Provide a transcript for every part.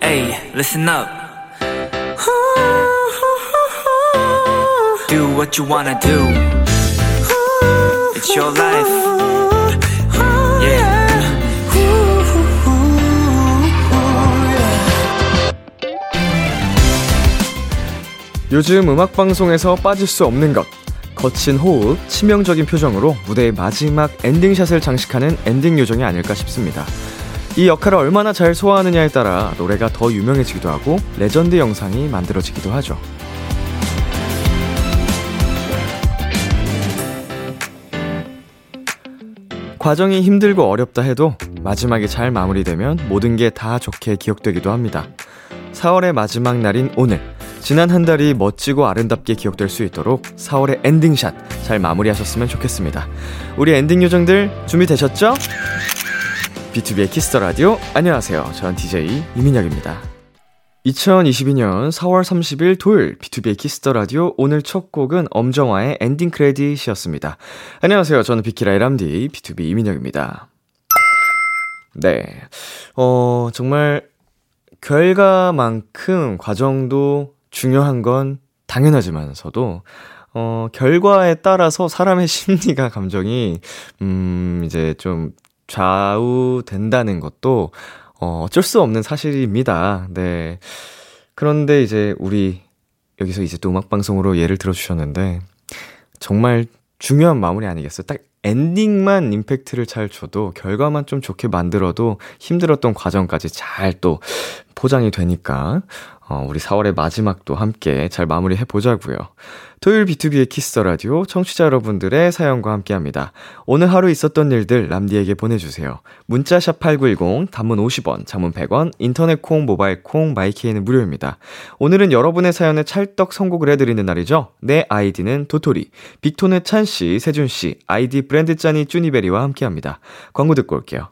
Hey, listen up. Do what you wanna do. It's your life. Yeah. 요즘 음악 방송에서 빠질 수 없는 것. 거친 호흡, 치명적인 표정으로 무대의 마지막 엔딩샷을 장식하는 엔딩 요정이 아닐까 싶습니다. 이 역할을 얼마나 잘 소화하느냐에 따라 노래가 더 유명해지기도 하고 레전드 영상이 만들어지기도 하죠. 과정이 힘들고 어렵다 해도 마지막에 잘 마무리되면 모든 게 다 좋게 기억되기도 합니다. 4월의 마지막 날인 오늘. 지난 한 달이 멋지고 아름답게 기억될 수 있도록 4월의 엔딩샷 잘 마무리하셨으면 좋겠습니다. 우리 엔딩 요정들 준비되셨죠? 비투비의 Kiss the Radio 안녕하세요. 전 DJ 이민혁입니다. 2022년 4월 30일 토요일 비투비의 Kiss the Radio 오늘 첫 곡은 엄정화의 엔딩 크레딧이었습니다. 안녕하세요. 저는 비키라의 람디 비투비 이민혁입니다. 네. 어, 정말 결과만큼 과정도 중요한 건 당연하지만서도 어, 결과에 따라서 사람의 심리가 감정이 음, 이제 좀 좌우된다는 것도 어, 어쩔 수 없는 사실입니다. 네. 그런데 이제 우리 여기서 이제 또 음악 방송으로 예를 들어 주셨는데, 정말 중요한 마무리 아니겠어요? 딱 엔딩만 임팩트를 잘 줘도, 결과만 좀 좋게 만들어도 힘들었던 과정까지 잘 또 포장이 되니까, 어, 우리 4월의 마지막도 함께 잘 마무리해 보자고요. 토요일 비투비의 Kiss the Radio 청취자 여러분들의 사연과 함께 합니다. 오늘 하루 있었던 일들 람디에게 보내 주세요. 문자 샵 8910, 단문 50원, 장문 100원, 인터넷 콩, 모바일 콩, my K는 무료입니다. 오늘은 여러분의 사연에 찰떡 선곡을 해 드리는 날이죠. 내 아이디는 도토리, 빅톤의 찬 씨, 세준 씨, 아이디 브랜드 짠이 쭈니베리와 함께 합니다. 광고 듣고 올게요.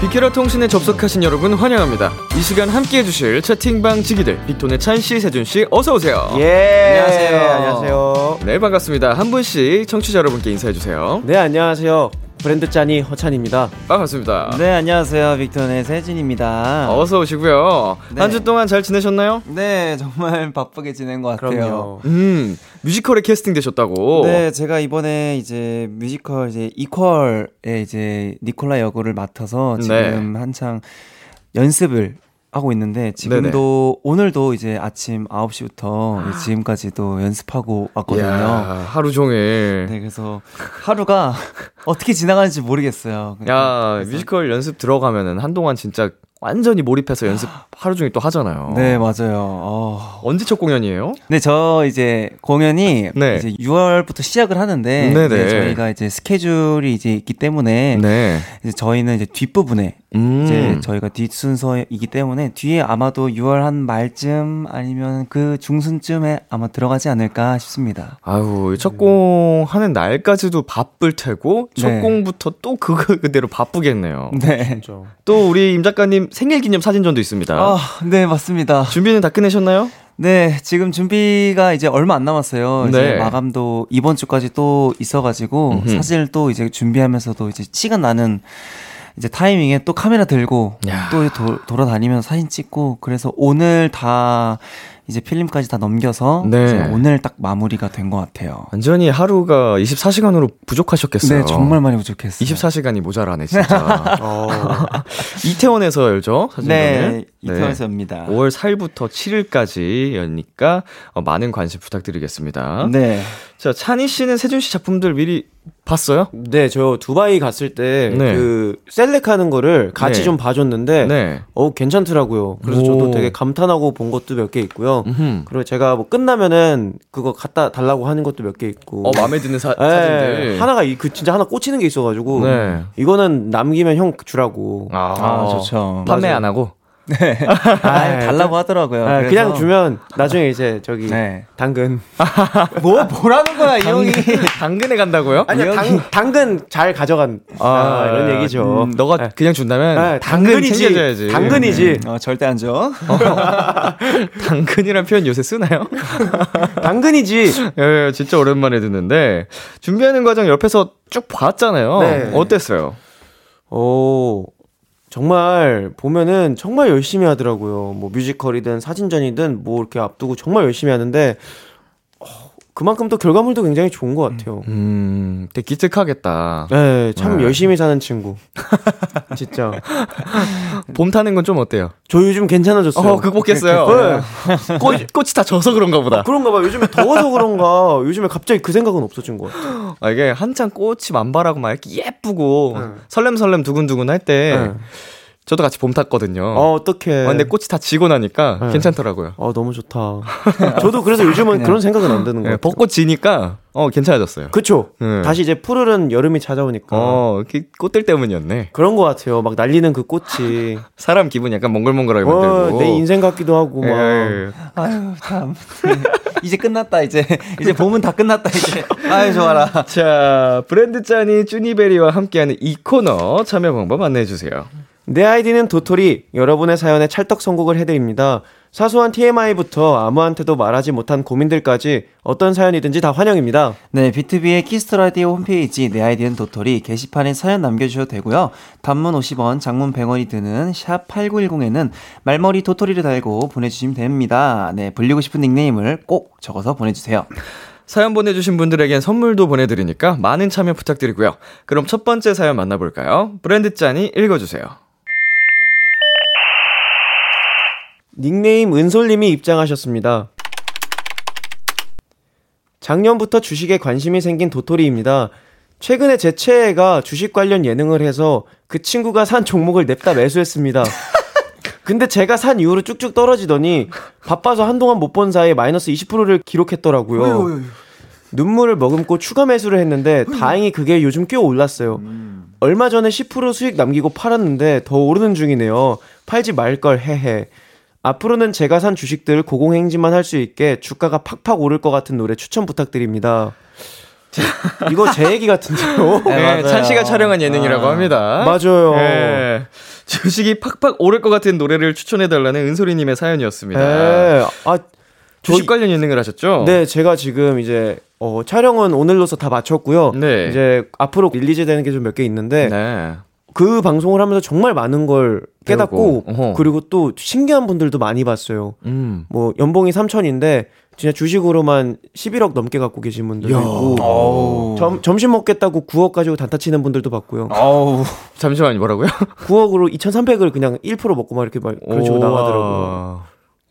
비키라 통신에 접속하신 여러분 환영합니다. 이 시간 함께 해주실 채팅방 지기들 빅톤의 찬씨, 세준씨 어서오세요. 예. 안녕하세요. 안녕하세요. 네 반갑습니다. 한 분씩 청취자 여러분께 인사해주세요. 네, 안녕하세요. 브랜드 짠이 허찬입니다. 반갑습니다. 네, 안녕하세요. 빅톤의 세준입니다. 어서 오시고요. 네. 한주 동안 잘 지내셨나요? 네, 정말 바쁘게 지낸 것 같아요. 그럼요. 음, 뮤지컬에 캐스팅 되셨다고. 네, 제가 이번에 이제 뮤지컬 이제 이퀄에 이제 니콜라 역을 맡아서 지금 네. 한창 연습을 하고 있는데 지금도 오늘도 이제 아침 9시부터 지금까지도 연습하고 왔거든요. 이야, 하루 종일. 네, 그래서 하루가 어떻게 지나가는지 모르겠어요. 야, 그래서- 뮤지컬 연습 들어가면은 한동안 진짜 완전히 몰입해서 연습 하루 종일 또 하잖아요. 네, 맞아요. 어. 언제 첫 공연이에요? 네, 저 이제 공연이 네. 이제 6월부터 시작을 하는데 네네. 이제 저희가 이제 스케줄이 이제 있기 때문에 네. 이제 저희는 이제 뒷부분에 음. 이제 저희가 뒷 순서이기 때문에 뒤에 아마도 6월 한 말쯤 아니면 그 중순쯤에 아마 들어가지 않을까 싶습니다. 아유, 첫공 하는 날까지도 바쁠 테고, 첫 네. 공부터 또 그거 그대로 바쁘겠네요. 네. 또 우리 임 작가님 생일 기념 사진전도 있습니다. 아, 네, 맞습니다. 준비는 다 끝내셨나요? 네, 지금 준비가 이제 얼마 안 남았어요. 이제 네. 마감도 이번 주까지 또 있어가지고 음흠. 사실 또 이제 준비하면서도 이제 시간 나는 이제 타이밍에 또 카메라 들고 야. 또 도, 돌아다니면서 사진 찍고 그래서 오늘 다 이제 필름까지 다 넘겨서 네. 오늘 딱 마무리가 된 것 같아요. 완전히 하루가 24시간으로 부족하셨겠어요. 네, 정말 많이 부족했어요. 24시간이 모자라네, 진짜. 어. 이태원에서 열죠, 사진관을. 네, 이태원에서입니다. 5월 4일부터 7일까지였니까 어, 많은 관심 부탁드리겠습니다. 네. 자, 찬희 씨는 세준 씨 작품들 미리 봤어요? 네, 저 두바이 갔을 때 네. 그 셀렉하는 거를 같이 네. 좀 봐줬는데 네. 어 괜찮더라고요. 그래서 오. 저도 되게 감탄하고 본 것도 몇 개 있고요. 음흠. 그리고 제가 뭐 끝나면은 그거 갖다 달라고 하는 것도 몇 개 있고. 어, 마음에 드는 사, 네, 사진들. 하나가 이 그 진짜 하나 꽂히는 게 있어가지고 네. 이거는 남기면 형 주라고. 아, 아, 좋죠. 판매. 안 하고? 아, 달라고 하더라고요. 아, 그냥 주면 나중에 이제 저기 네. 당근. 뭐 뭐라는 거야, 이 형이. 당근에 간다고요? 아니야 당, 당근 잘 가져간 아, 이런 얘기죠. 음, 너가 네. 그냥 준다면 네, 당근 당근이지. 챙겨줘야지. 당근이지. 어, 절대 안 줘. 당근이란 표현 요새 쓰나요? 당근이지. 예, 진짜 오랜만에 듣는데 준비하는 과정 옆에서 쭉 봤잖아요. 네. 어땠어요? 오, 정말 보면은 정말 열심히 하더라고요. 뭐 뮤지컬이든 사진전이든 뭐 이렇게 앞두고 정말 열심히 하는데 어, 그만큼 또 결과물도 굉장히 좋은 것 같아요. 음, 되게 기특하겠다. 네, 참 네. 열심히 사는 친구. 진짜. 봄 타는 건 좀 어때요? 저 요즘 괜찮아졌어요. 어, 극복했어요. 네. 꽃, 꽃이 다 져서 그런가 보다. 그런가 봐. 요즘에 더워서 그런가. 요즘에 갑자기 그 생각은 없어진 것 같아요. 아, 이게 한창 꽃이 만발하고 막 이렇게 예쁘고 네. 설렘설렘 두근두근 할때 네. 저도 같이 봄 탔거든요. 어, 어떡해. 어, 근데 꽃이 다 지고 나니까 네. 괜찮더라고요. 어, 너무 좋다. 저도 그래서 요즘은 그런 생각은 안 드는 것 네. 벚꽃 지니까 어 괜찮아졌어요. 그쵸. 네. 다시 이제 푸르른 여름이 찾아오니까. 어, 그 꽃들 때문이었네. 그런 것 같아요. 막 날리는 그 꽃이. 사람 기분 약간 몽글몽글하게 어, 만들고. 내 인생 같기도 하고, 막. 예. 아유, 참. 이제 끝났다, 이제. 이제 봄은 다 끝났다, 이제. 아유, 좋아라. 자, 브랜드 짠이 쭈니베리와 함께하는 이 코너 참여 방법 안내해 주세요. 내 아이디는 도토리. 여러분의 사연에 찰떡 선곡을 해드립니다. 사소한 TMI부터 아무한테도 말하지 못한 고민들까지 어떤 사연이든지 다 환영입니다. 네, 비투비의 Kiss the Radio 홈페이지 내 아이디는 도토리 게시판에 사연 남겨주셔도 되고요. 단문 50원, 장문 100원이 드는 샵 8910에는 말머리 도토리를 달고 보내주시면 됩니다. 네, 불리고 싶은 닉네임을 꼭 적어서 보내주세요. 사연 보내주신 분들에겐 선물도 보내드리니까 많은 참여 부탁드리고요. 그럼 첫 번째 사연 만나볼까요? 브랜드 짠이 읽어주세요. 닉네임 은솔님이 입장하셨습니다. 작년부터 주식에 관심이 생긴 도토리입니다. 최근에 제 최애가 주식 관련 예능을 해서 그 친구가 산 종목을 냅다 매수했습니다. 근데 제가 산 이후로 쭉쭉 떨어지더니 바빠서 한동안 못 본 사이에 마이너스 20%를 기록했더라고요. 눈물을 머금고 추가 매수를 했는데 다행히 그게 요즘 꽤 올랐어요. 얼마 전에 10% 수익 남기고 팔았는데 더 오르는 중이네요. 팔지 말 걸 해해. 앞으로는 제가 산 주식들 고공행진만 할 수 있게 주가가 팍팍 오를 것 같은 노래 추천 부탁드립니다. 이거 제 얘기 같은데요? 네, 맞아요. 찬 씨가 촬영한 예능이라고 아. 합니다. 맞아요. 네. 주식이 팍팍 오를 것 같은 노래를 추천해달라는 은솔이님의 사연이었습니다. 네. 아, 주식 저희- 관련 예능을 하셨죠? 네, 제가 지금 이제 어, 촬영은 오늘로서 다 마쳤고요. 네. 이제 앞으로 release 되는 게 좀 몇 개 있는데 네. 그 방송을 하면서 정말 많은 걸 깨닫고. 그리고 또 신기한 분들도 많이 봤어요. 음. 뭐 연봉이 3천인데 진짜 주식으로만 11억 넘게 갖고 계신 분들도 야. 있고. 점, 점심 먹겠다고 9억 가지고 단타 치는 분들도 봤고요. 어우. 잠시만요, 뭐라고요? 9억으로 2,300을 그냥 1% 먹고 막 이렇게 막 그런 식으로 나가더라고요.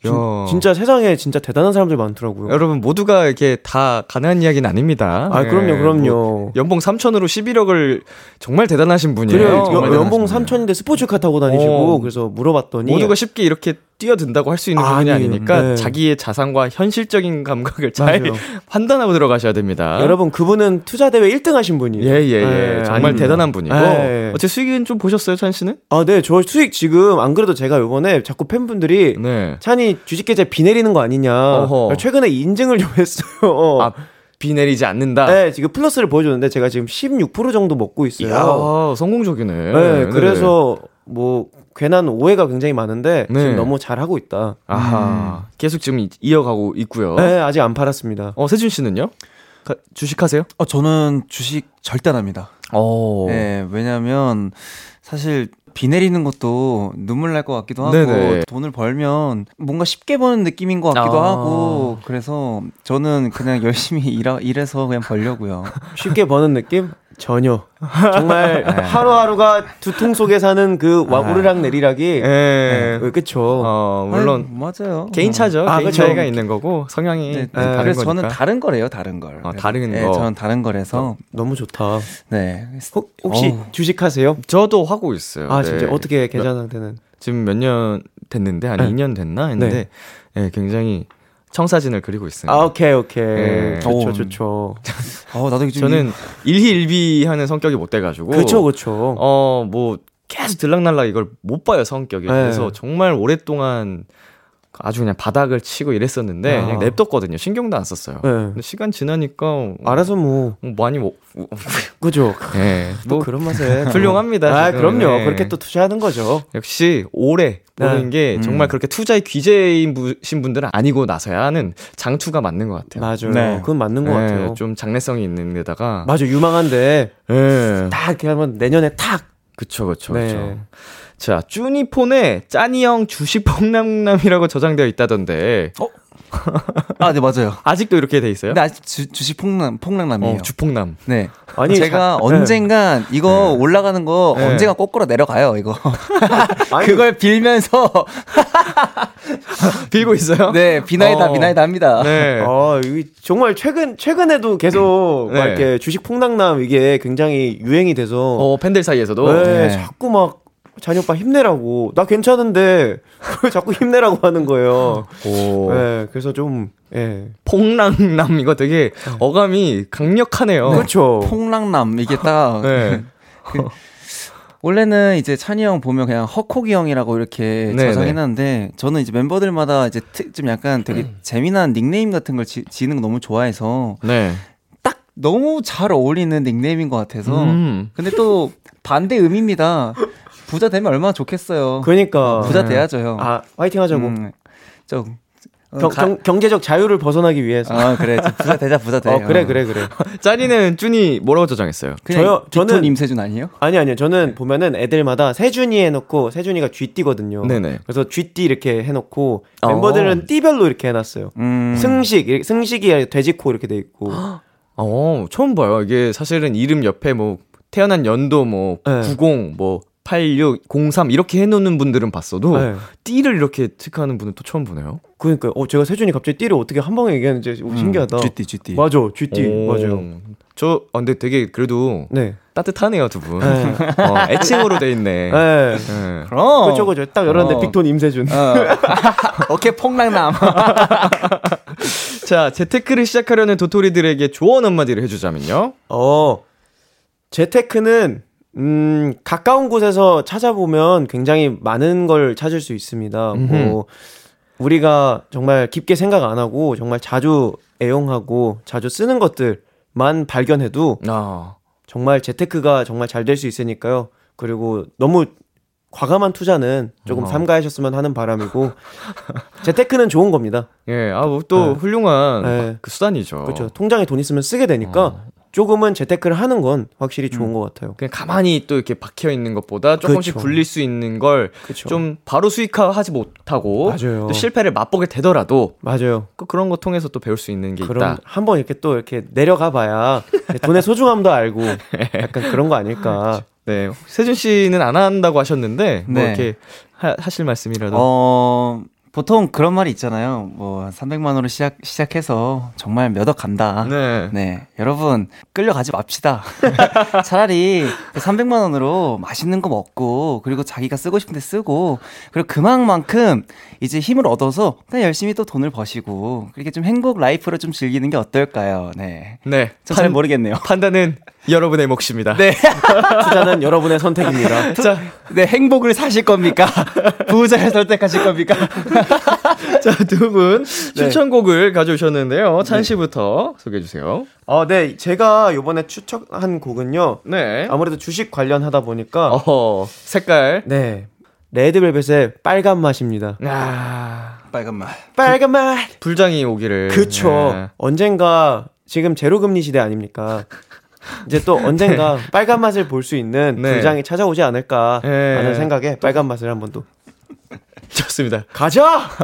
진, 야. 진짜 세상에 진짜 대단한 사람들 많더라고요. 여러분 모두가 이렇게 다 가능한 이야기는 아닙니다. 아, 그럼요, 네, 그럼요. 뭐 연봉 3천으로 11억을 정말 대단하신 분이에요. 그래요. 여- 연봉 대단하신 분이에요. 3천인데 스포츠카 타고 다니시고 어. 그래서 물어봤더니 모두가 쉽게 이렇게 뛰어든다고 할 수 있는 부분이 아니에요. 아니니까 네. 자기의 자산과 현실적인 감각을 잘 맞아요. 판단하고 들어가셔야 됩니다. 여러분 그분은 투자 대회 1등 하신 분이에요. 예, 예, 예. 네, 정말 아닙니다. 대단한 분이고. 네. 어째 수익은 좀 보셨어요, 찬 씨는? 아, 네. 저 수익 지금 안 그래도 제가 요번에 자꾸 팬분들이 네. 찬이 주식 계좌 비 내리는 거 아니냐. 어허. 최근에 인증을 좀 했어요. 아, 비 내리지 않는다. 네, 지금 플러스를 보여줬는데 제가 지금 16% 정도 먹고 있어요. 이야, 성공적이네. 네, 그래서 뭐 괜한 오해가 굉장히 많은데 네. 지금 너무 잘 하고 있다. 아하. 계속 지금 이- 이어가고 있고요. 네, 아직 안 팔았습니다. 어, 세준 씨는요? 가- 주식하세요? 어, 저는 주식 절대 안 합니다. 어. 네, 왜냐면 사실 비 내리는 것도 눈물 날 것 같기도 하고 네네. 돈을 벌면 뭔가 쉽게 버는 느낌인 것 같기도 아. 하고 그래서 저는 그냥 열심히 일하, 일해서 그냥 벌려고요. 쉽게 버는 느낌? 전혀. 정말 네. 하루하루가 두통 속에 사는 그 와- 오르락 내리락이 예. 네, 그쵸. 어, 물론 아유, 맞아요. 개인 차죠. 아, 개인 그쵸. 차이가 있는 거고 성향이 네, 네, 다른 그래서 거니까. 저는 다른 거래요, 다른 걸. 아, 그래서, 다른 네, 거. 저는 다른 거라서 너무 좋다. 네. 혹, 혹시 어우. 주식하세요? 저도 하고 있어요. 아 네. 진짜 어떻게 계좌 상태는? 지금 몇 년 됐는데 한 네. 2년 됐나 했는데 예, 굉장히 청사진을 그리고 있습니다. 아 오케이 오케이 네. 좋죠 오. 좋죠. 어, 나도 좀 저는 일희일비 하는 성격이 못 돼가지고 그쵸 그쵸. 어 뭐 계속 들락날락 이걸 못 봐요 성격이 네. 그래서 정말 오랫동안 아주 그냥 바닥을 치고 이랬었는데 아. 그냥 냅뒀거든요 신경도 안 썼어요 네. 근데 시간 지나니까 알아서 뭐 많이 뭐, 그죠. 예, 또뭐 그런 맛에 훌륭합니다, 아 지금. 그럼요. 네. 그렇게 또 투자하는 거죠. 역시 오래 보는 네. 게 음. 정말 그렇게 투자의 귀재이신 분들은 아니고 나서야 하는 장투가 맞는 것 같아요. 맞아요. 네. 그건 맞는 것 예, 같아요. 좀 장래성이 있는 데다가 맞아 유망한데 예. 딱 이렇게 하면 내년에 탁. 그쵸 그쵸 네. 그쵸. 자 쭈니폰에 짜니형 주식 폭락남이라고 저장되어 있다던데 아, 네, 맞아요. 아직도 이렇게 돼 있어요? 근데 아직 주, 주식 폭락, 폭락남이에요. 어, 주폭남. 네. 아니 제가 자- 언젠간 이거 올라가는 거 네. 언젠가 거꾸로 내려가요, 이거. 아니, 그걸 빌면서 빌고 있어요? 네, 비나이다 어. 비나이다 합니다. 네. 아, 이 정말 최근 최근에도 계속 네. 막 이렇게 주식 폭락남 이게 굉장히 유행이 돼서 어, 팬들 사이에서도. 네, 네. 자꾸 막 잔이 오빠 힘내라고 나 괜찮은데 왜 자꾸 힘내라고 하는 거예요. 오. 네, 그래서 좀 예. 폭락남 이거 되게 어감이 강력하네요. 그렇죠. 폭락남 이게 딱 네. 원래는 이제 찬이 형 보면 그냥 헉호기 형이라고 이렇게 네, 저장해놨는데 저는 이제 멤버들마다 이제 트- 좀 약간 되게 재미난 닉네임 같은 걸 지, 지는 거 너무 좋아해서 네. 딱 너무 잘 어울리는 닉네임인 것 같아서 음. 근데 또 반대 의미입니다. 부자 되면 얼마나 좋겠어요. 그러니까 부자 돼야죠 형. 아 화이팅 하자고. 음, 좀 어, 경, 가- 경, 경제적 자유를 벗어나기 위해서. 아 그래 좀 부자 되자 부자 돼. 어, 그래 그래 그래. 짜리는 쭈니 뭐라고 저장했어요? 저요- 저는- 임세준 아니에요? 아니 아니요. 저는 보면은 애들마다 세준이 해놓고 세준이가 쥐띠거든요. 네네. 그래서 쥐띠 이렇게 해놓고 어. 멤버들은 띠별로 이렇게 해놨어요. 음. 승식 승식이 돼지코 이렇게 돼 있고. 어, 처음 봐요. 이게 사실은 이름 옆에 뭐 태어난 연도 뭐 네. 90, 뭐 86, 03 이렇게 해놓는 분들은 봤어도 네. 띠를 이렇게 체크하는 분은 또 처음 보네요. 그러니까 어 제가 세준이 갑자기 띠를 어떻게 한 방에 얘기하는지 오, 신기하다. 쥐띠 쥐띠. 맞아, 쥐띠 오. 맞아요. 저 아, 근데 되게 그래도 네. 따뜻하네요 두 분. 네. 어, 애칭으로 돼 있네. 네. 네. 그럼. 그죠 그죠. 딱 열었는데 어. 빅톤 임세준. 어. 오케이 폭락남. 자 재테크를 시작하려는 도토리들에게 조언 한마디를 해주자면요. 어. 재테크는 음, 가까운 곳에서 찾아보면 굉장히 많은 걸 찾을 수 있습니다. 뭐 우리가 정말 깊게 생각 안 하고 정말 자주 애용하고 자주 쓰는 것들만 발견해도 아, 정말 재테크가 정말 잘 될 수 있으니까요. 그리고 너무 과감한 투자는 조금 어. 삼가하셨으면 하는 바람이고 재테크는 좋은 겁니다. 예, 아뭐또 네. 훌륭한 네. 그 수단이죠. 그렇죠. 통장에 돈 있으면 쓰게 되니까 어. 조금은 재테크를 하는 건 확실히 좋은 것 같아요. 그냥 가만히 또 이렇게 박혀 있는 것보다 조금씩 그쵸. 굴릴 수 있는 걸 그렇죠. 좀 바로 수익화하지 못하고 맞아요. 또 실패를 맛보게 되더라도 맞아요. 그 그런 거 통해서 또 배울 수 있는 게 그럼 있다. 한번 이렇게 또 이렇게 내려가 봐야 돈의 소중함도 알고 약간 그런 거 아닐까. 네, 세준 씨는 안 한다고 하셨는데 뭐 네. 이렇게 하, 하실 말씀이라도. 어, 보통 그런 말이 있잖아요. 뭐 300만 원으로 시작 시작해서 정말 몇 억 간다. 네. 네, 여러분 끌려가지 맙시다. 차라리 300만 원으로 맛있는 거 먹고 그리고 자기가 쓰고 싶은데 쓰고 그리고 그만큼 이제 힘을 얻어서 그냥 열심히 또 돈을 버시고 그렇게 좀 행복 라이프를 좀 즐기는 게 어떨까요? 네, 네. 전잘 판- 모르겠네요. 판단은 여러분의 몫입니다. 네, 투자는 여러분의 선택입니다. 자, 네 행복을 사실 겁니까? 부자를 선택하실 겁니까? 자, 두분 네. 추천곡을 가져오셨는데요. 찬 씨부터 소개해 주세요. 어, 네. 제가 요번에 추천한 곡은요. 네. 아무래도 주식 관련하다 보니까 어허, 색깔. 네. 레드벨벳의 빨간 맛입니다. 아, 빨간 맛. 빨간 맛. 불장이 오기를. 그쵸. 네. 언젠가 지금 제로 금리 시대 아닙니까? 이제 또 언젠가 빨간 맛을 볼 수 있는 네. 불장이 찾아오지 않을까 네. 하는 생각에 빨간 맛을 한번 또 좋습니다. 가자.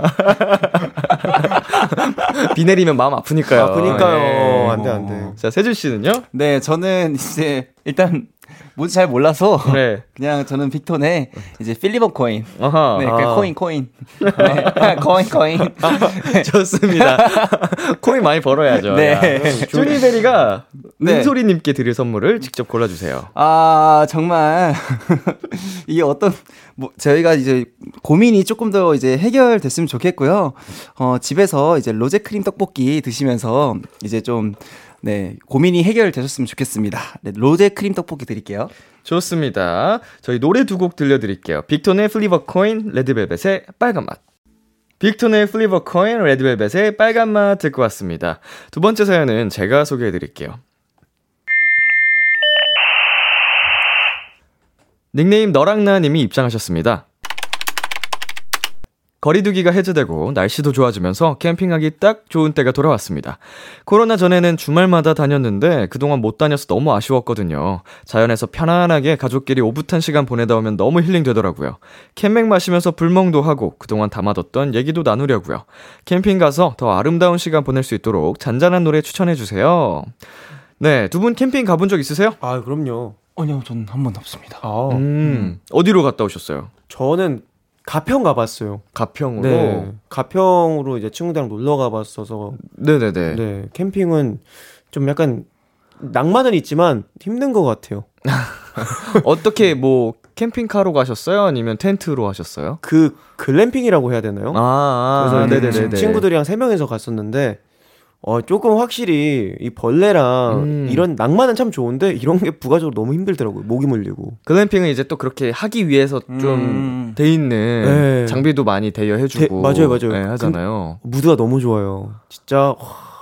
비 내리면 마음 아프니까요. 아프니까요. 예. 안돼 안 돼. 자, 세준 씨는요? 네, 저는 이제 일단 뭐지 잘 몰라서 네. 그냥 저는 빅톤의 이제 Flip a Coin. 아하. 네, 그 아. 코인 코인. 네, 코인 코인. 좋습니다. 코인 많이 벌어야죠. 네. 쭈니베리가 네. 은소리님께 드릴 선물을 직접 골라주세요. 아 정말 이게 어떤 뭐 저희가 이제 고민이 조금 더 이제 해결됐으면 좋겠고요. 어 집에서 이제 로제 크림 떡볶이 드시면서 이제 좀 네, 고민이 해결되셨으면 좋겠습니다. 네, 로제 크림 떡볶이 드릴게요. 좋습니다. 저희 노래 두 곡 들려드릴게요. 빅톤의 Flip a Coin, 레드벨벳의 빨간 맛. 빅톤의 Flip a Coin, 레드벨벳의 빨간 맛 듣고 왔습니다. 두 번째 사연은 제가 소개해드릴게요. 닉네임 너랑나님이 입장하셨습니다. 거리두기가 해제되고 날씨도 좋아지면서 캠핑하기 딱 좋은 때가 돌아왔습니다. 코로나 전에는 주말마다 다녔는데 그동안 못 다녀서 너무 아쉬웠거든요. 자연에서 편안하게 가족끼리 오붓한 시간 보내다 오면 너무 힐링 되더라고요. 캠맥 마시면서 불멍도 하고 그동안 담아뒀던 얘기도 나누려고요. 캠핑 가서 더 아름다운 시간 보낼 수 있도록 잔잔한 노래 추천해주세요. 네, 두 분 캠핑 가본 적 있으세요? 아 그럼요. 아니요, 저는 한 번도 없습니다. 아 음, 어디로 갔다 오셨어요? 저는 가평 가봤어요. 가평으로? 네. 가평으로 이제 친구들이랑 놀러 가봤어서 네네네. 네 캠핑은 좀 약간 낭만은 있지만 힘든 것 같아요. 어떻게 뭐 캠핑카로 가셨어요? 아니면 텐트로 하셨어요? 그 글램핑이라고 해야 되나요? 아, 그래서 아 네네네. 친구들이랑 세 명이서 갔었는데 어 조금 확실히 이 벌레랑 음. 이런 낭만은 참 좋은데 이런 게 부가적으로 너무 힘들더라고요. 목이 물리고. 글램핑은 이제 또 그렇게 하기 위해서 좀 음. 돼 있는 네. 장비도 많이 대여해 주고 대- 맞아요, 맞아요. 네, 하잖아요. 무드가 너무 좋아요. 진짜 와,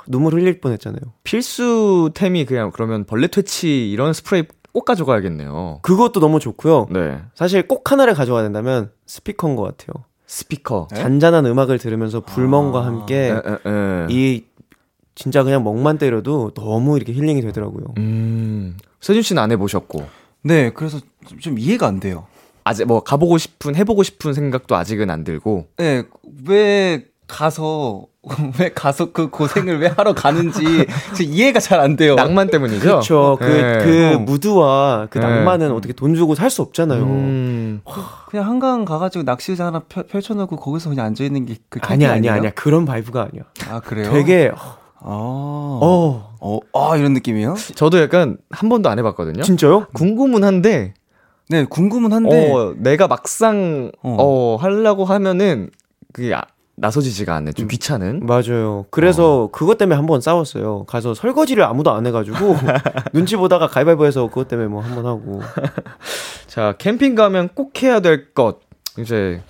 눈물 흘릴 뻔 했잖아요. 필수템이 그냥 그러면 벌레 퇴치 이런 스프레이 꼭 가져가야겠네요. 그것도 너무 좋고요. 네. 사실 꼭 하나를 가져가야 된다면 스피커인 것 같아요. 스피커. 잔잔한 음악을 들으면서 불멍과 에, 함께 에, 에. 이 진짜 그냥 멍만 때려도 너무 이렇게 힐링이 되더라고요. 음. 세준 씨는 안 해보셨고 네, 그래서 좀- 좀 이해가 안 돼요. 아직 뭐 가보고 싶은 해보고 싶은 생각도 아직은 안 들고 네, 왜 가서 왜 가서 그 고생을 왜 하러 가는지 이해가 잘 안 돼요. 낭만 때문이죠. 그렇죠. 그, 네. 그 무드와 그 네. 낭만은 어떻게 돈 주고 살 수 없잖아요. 음. 그냥 한강 가가지고 낚시 의자 하나 펼, 펼쳐놓고 거기서 그냥 앉아 있는 게그 아니야, 아니야, 아니야. 그런 vibe가 아니야. 아 그래요? 되게, 아, 어, 어, 아 이런 느낌이에요? 저도 약간 한 번도 안 해봤거든요. 진짜요? 궁금은 한데 네, 궁금은 한데 어, 내가 막상 어. 어, 하려고 하면은 그게 아, 나서지지가 않네. 좀 귀찮은. 맞아요. 그래서 그것 때문에 한 번 싸웠어요. 가서 설거지를 아무도 안 해가지고 눈치 보다가 가위바위보해서 그것 때문에 뭐 한 번 하고. 자, 캠핑 가면 꼭 해야 될 것. 이제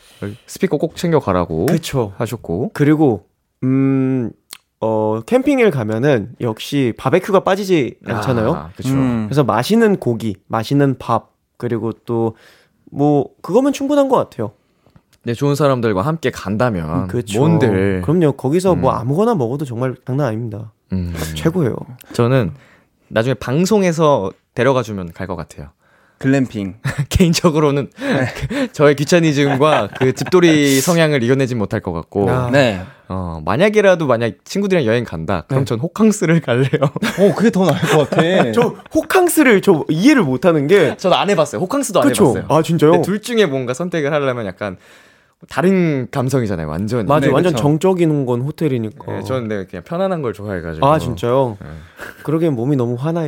스피커 꼭 챙겨 가라고 그쵸. 하셨고. 그리고 음, 어, 캠핑을 가면은 역시 바베큐가 빠지지 않잖아요. 아. 음. 그래서 맛있는 고기, 맛있는 밥, 그리고 또 뭐 그거면 충분한 것 같아요. 네, 좋은 사람들과 함께 간다면 그렇죠. 뭔들 그럼요. 거기서 뭐 음. 아무거나 먹어도 정말 장난 아닙니다. 음, 최고예요. 저는 나중에 방송에서 데려가 주면 갈 것 같아요. 글램핑. 개인적으로는 저의 귀차니즘과 그 집돌이 성향을 이겨내지 못할 것 같고 아. 네. 어, 만약이라도 만약 친구들이랑 여행 간다 그럼 전 호캉스를 갈래요 어, 그게 더 나을 것 같아. 저 호캉스를 저 이해를 못 하는 게 저도 안 해봤어요 호캉스도 안 그쵸? 해봤어요 아 진짜요? 둘 중에 뭔가 선택을 하려면 약간 다른 감성이잖아요 완전히 맞아, 네, 완전 그쵸? 정적인 건 호텔이니까. 네, 저는 네, 그냥 편안한 걸 좋아해가지고 아 진짜요? 네. 그러기엔 몸이 너무 화나.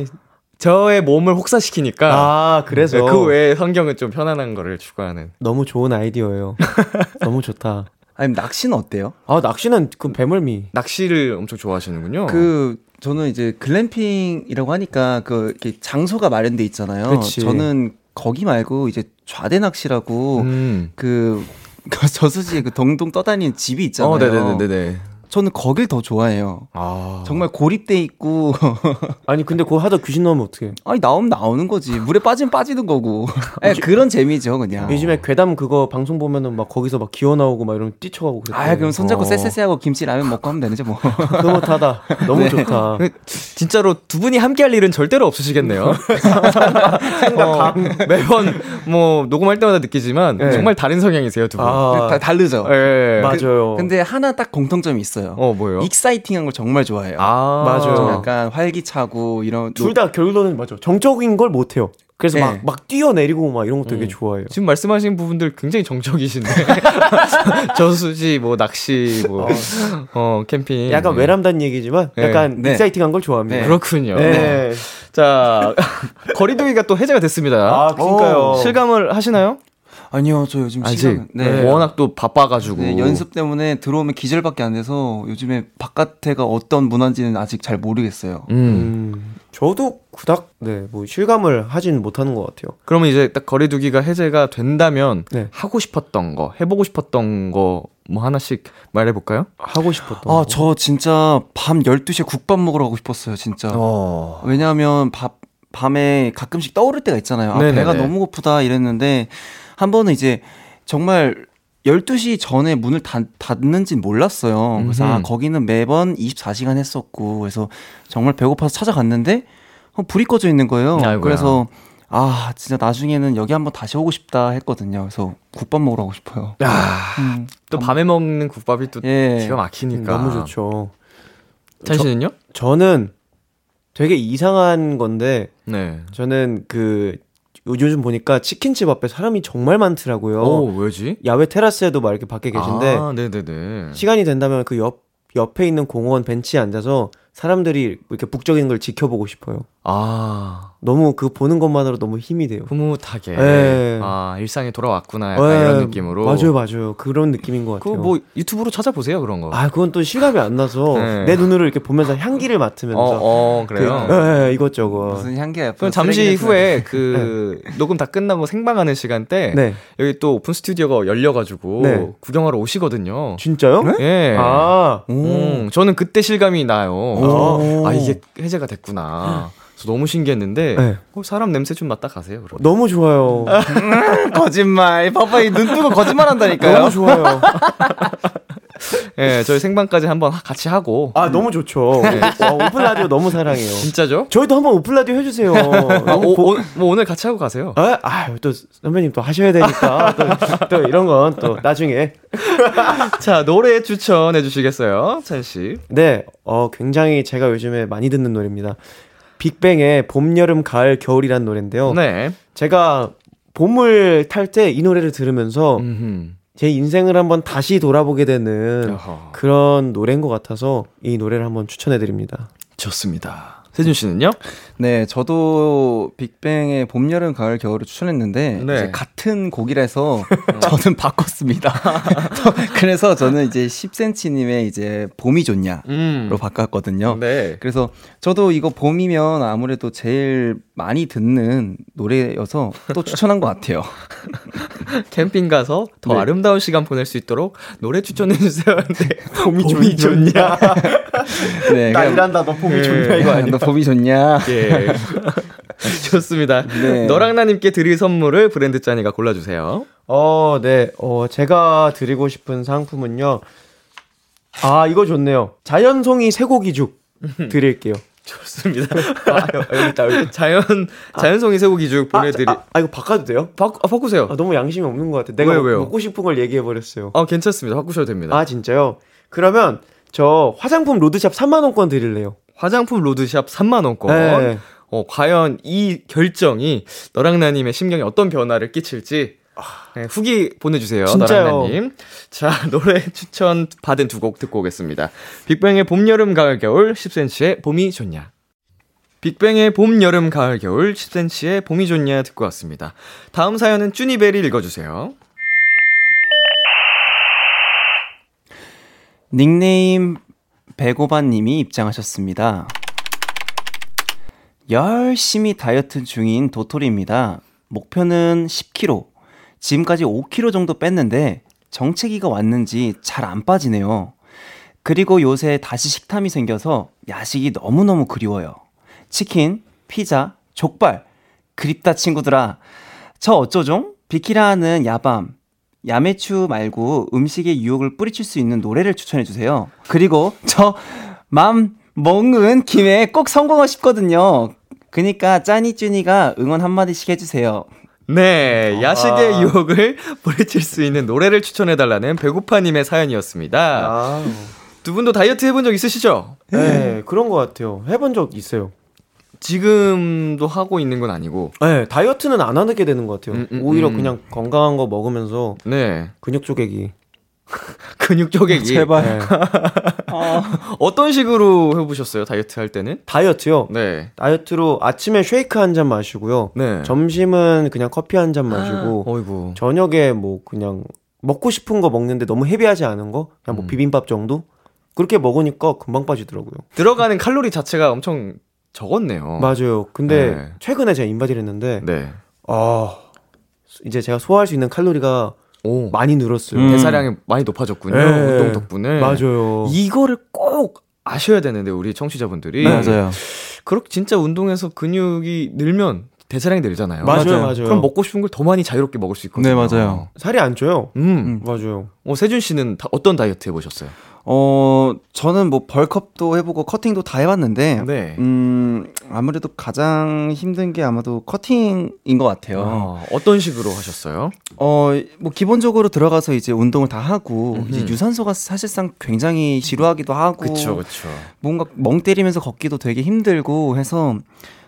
있... 저의 몸을 혹사시키니까 아 그래서 네, 그 외에 성경은 좀 편안한 거를 추구하는 너무 좋은 아이디어예요. 너무 좋다. 아니 낚시는 어때요? 아 낚시는 그 배멀미. 낚시를 엄청 좋아하시는군요 그 저는 이제 글램핑이라고 하니까 그 이렇게 장소가 마련돼 있잖아요. 그치. 저는 거기 말고 이제 좌대 낚시라고 음. 그, 그 저수지에 그 동동 떠다니는 집이 있잖아요. 어, 네네네네. 저는 거길 더 좋아해요. 아. 정말 고립돼 있고 아니 근데 그거 하다 귀신 나오면 어떡해? 아니 나오면 나오는 거지. 물에 빠지면 빠지는 거고. 네, 그런 재미죠, 그냥. 요즘에 괴담 그거 방송 보면은 막 거기서 막 기어 나오고 막 이러면 뛰쳐가고 그랬대. 아, 그럼 손잡고 어. 쎄쎄쎄하고 김치 라면 먹고 하면 되는지 뭐. 흐뭇하다. 너무 네. 좋다. 그, 진짜로 두 분이 함께 할 일은 절대로 없으시겠네요. 어, 매번 뭐 녹음할 때마다 느끼지만 네. 정말 다른 성향이세요, 두 분. 아, 다 다르죠. 예. 맞아요. 근데 하나 딱 공통점이 있어요. 어, 뭐예요? exciting한 걸 정말 좋아해요. 아, 맞아요. 좀 약간 활기차고 이런 둘 다 결론은 맞아. 정적인 걸 못 해요. 그래서 네. 막, 막 뛰어내리고 막 이런 거 되게 좋아해요. 지금 말씀하신 부분들 굉장히 정적이신데. 저수지, 뭐, 낚시, 뭐, 어, 캠핑. 약간 네. 외람된 얘기지만 네. 약간 네. exciting한 걸 좋아합니다. 네. 그렇군요. 네. 자, 거리두기가 또 해제가 됐습니다. 아, 그러니까요. 실감을 하시나요? 아니요, 저 요즘 아직. 시간 네. 워낙 또 바빠가지고. 네, 연습 때문에 들어오면 기절밖에 안 돼서 요즘에 바깥에가 어떤 문화인지는 아직 잘 모르겠어요. 음. 음, 저도 그닥 네, 뭐 실감을 하진 못하는 것 같아요. 그러면 이제 딱 거리두기가 해제가 된다면 네. 하고 싶었던 거, 해보고 싶었던 거 뭐 하나씩 말해볼까요? 하고 싶었던 아, 거. 저 진짜 밤 12시에 국밥 먹으러 가고 싶었어요, 진짜. 어. 왜냐하면 밥, 밤에 가끔씩 떠오를 때가 있잖아요. 아, 네네네. 배가 너무 고프다 이랬는데 한 번은 이제 정말 12시 전에 문을 닫, 닫는진 몰랐어요. 그래서 아, 음흠. 거기는 매번 24시간 했었고 그래서 정말 배고파서 찾아갔는데 어, 불이 꺼져 있는 거예요. 아이고야. 그래서 아 진짜 나중에는 여기 한번 다시 오고 싶다 했거든요. 그래서 국밥 먹으러 가고 싶어요. 음, 또 밤에 먹는 국밥이 또 예. 기가 막히니까. 너무 좋죠. 찬 씨는요? 저는 되게 이상한 건데 네. 저는 그 요즘 보니까 치킨집 앞에 사람이 정말 많더라고요. 오, 왜지? 야외 테라스에도 막 이렇게 밖에 계신데 아, 네네네. 시간이 된다면 그 옆 옆에 있는 공원 벤치에 앉아서 사람들이 이렇게 북적이는 걸 지켜보고 싶어요. 아, 너무 그 보는 것만으로 너무 힘이 돼요. 흐뭇하게. 네. 아, 일상에 돌아왔구나. 약간 예, 이런 느낌으로. 맞아요, 맞아요. 그런 느낌인 것 같아요. 그거 뭐 유튜브로 찾아보세요, 그런 거. 아, 그건 또 실감이 안 나서 네. 내 눈으로 이렇게 보면서 향기를 맡으면서 어, 어, 그, 그래요? 예, 예, 이것저것. 무슨 향기야? 그럼 잠시 후에 그 녹음 다 끝나고 생방하는 시간 때 네. 여기 또 오픈 스튜디오가 열려가지고 네. 구경하러 오시거든요. 진짜요? 예. 아, 음, 저는 그때 실감이 나요. 오. 아 이게 해제가 됐구나. 그래서 너무 신기했는데 네. 어, 사람 냄새 좀 맡다 가세요. 그럼. 너무 좋아요. 거짓말. 봐봐, 이눈 뜨고 거짓말 한다니까요. 너무 좋아요. 예, 저희 생방까지 한번 하- 같이 하고. 아, 너무 좋죠. 와, 오픈 라디오 너무 사랑해요. 진짜죠? 저희도 한번 오픈 라디오 해주세요. 아, 오, 보- 오, 뭐 오늘 같이 하고 가세요. 아, 아유, 또 선배님 또 하셔야 되니까 또, 또 이런 건 또 나중에. 자 노래 추천해 주시겠어요, 찬 씨? 네, 어 굉장히 제가 요즘에 많이 듣는 노래입니다. 빅뱅의 봄, 여름, 가을, 겨울이란 노래인데요. 네. 제가 봄을 탈 때 이 노래를 들으면서 음흠. 제 인생을 한번 다시 돌아보게 되는 어허. 그런 노래인 것 같아서 이 노래를 한번 추천해 드립니다. 좋습니다. 세준 씨는요? 네, 저도 빅뱅의 봄, 여름, 가을, 겨울을 추천했는데 네. 이제 같은 곡이라서 저는 바꿨습니다. 그래서 저는 이제 10cm님의 이제 봄이 좋냐로 음. 바꿨거든요. 네. 그래서 저도 이거 봄이면 아무래도 제일 많이 듣는 노래여서 또 추천한 것 같아요. 캠핑 가서 더 네. 아름다운 시간 보낼 수 있도록 노래 추천해 주세요. 근데 봄이, 봄이 좋냐? 네, 나 일한다, 너 봄이 예. 좋냐 이거 아니야? 너 봄이 좋냐? 예. 좋습니다. 네. 너랑 나님께 드릴 선물을 브랜드 짠이가 골라주세요. 어, 네. 어, 제가 드리고 싶은 상품은요. 아, 이거 좋네요. 자연송이 쇠고기죽 드릴게요. 좋습니다. 아, 여기 있다, 여기. 자연 자연송이 쇠고기죽 아, 보내드리. 아, 아, 이거 바꿔도 돼요? 바, 아, 바꾸세요. 아, 너무 양심이 없는 것 같아. 내가 왜요, 왜요? 먹고 싶은 걸 얘기해 버렸어요. 아 괜찮습니다. 바꾸셔도 됩니다. 아, 진짜요? 그러면 저 화장품 로드샵 3만 원권 드릴래요. 화장품 로드샵 3만 원권. 네. 어, 과연 이 결정이 너랑 나님의 심경에 어떤 변화를 끼칠지 네, 후기 보내주세요. 너랑나님. 자 노래 추천 받은 두 곡 듣고 오겠습니다. 빅뱅의 봄, 여름, 가을, 겨울 10cm의 봄이 좋냐. 빅뱅의 봄, 여름, 가을, 겨울 10cm의 봄이 좋냐 듣고 왔습니다. 다음 사연은 쭈니벨이 읽어주세요. 닉네임 배고바님이 입장하셨습니다. 열심히 다이어트 중인 도토리입니다. 목표는 10kg. 지금까지 5kg 정도 뺐는데 정체기가 왔는지 잘 안 빠지네요. 그리고 요새 다시 식탐이 생겨서 야식이 너무너무 그리워요. 치킨, 피자, 족발. 그립다 친구들아. 저 어쩌종? 비키라는 야밤. 야매추 말고 음식에 유혹을 뿌리칠 수 있는 노래를 추천해 주세요. 그리고 저 맘 먹은 김에 꼭 성공하고 싶거든요. 그니까 짜니쭈니가 응원 한마디씩 해주세요. 네, 야식의 아. 유혹을 뿌리칠 수 있는 노래를 추천해달라는 배고파님의 사연이었습니다. 아, 두 분도 다이어트 해본 적 있으시죠? 네, 그런 것 같아요. 해본 적 있어요. 지금도 하고 있는 건 아니고. 네, 다이어트는 안 하게 되는 것 같아요. 음, 음, 오히려 음. 그냥 건강한 거 먹으면서 네. 근육 쪼개기. 근육 쪼개기. 제발. 네. 어떤 식으로 해보셨어요, 다이어트 할 때는? 다이어트요. 네. 다이어트로 아침에 쉐이크 한 잔 마시고요. 네. 점심은 그냥 커피 한 잔 마시고 어이구. 저녁에 뭐 그냥 먹고 싶은 거 먹는데 너무 헤비하지 않은 거 그냥 뭐 음. 비빔밥 정도 그렇게 먹으니까 금방 빠지더라고요. 들어가는 칼로리 자체가 엄청 적었네요. 맞아요. 근데 네. 최근에 제가 인바디를 했는데 네. 아 이제 제가 소화할 수 있는 칼로리가 오. 많이 늘었어요. 음. 대사량이 많이 높아졌군요. 네. 운동 덕분에. 맞아요. 이거를 꼭 아셔야 되는데 우리 청취자분들이 네. 맞아요. 그렇게 진짜 운동해서 근육이 늘면 대사량이 늘잖아요. 맞아요, 맞아요. 맞아요. 그럼 먹고 싶은 걸 더 많이 자유롭게 먹을 수 있거든요. 네, 맞아요. 살이 안 쪄요. 음. 맞아요. 어, 세준 씨는 다- 어떤 다이어트 해보셨어요? 어, 저는 뭐 벌컵도 해보고 커팅도 다 해봤는데, 네. 음, 아무래도 가장 힘든 게 아마도 커팅인 것 같아요. 어, 어떤 식으로 하셨어요? 어, 뭐 기본적으로 들어가서 이제 운동을 다 하고, 음흠. 이제 유산소가 사실상 굉장히 지루하기도 하고, 그쵸, 그쵸. 뭔가 멍 때리면서 걷기도 되게 힘들고 해서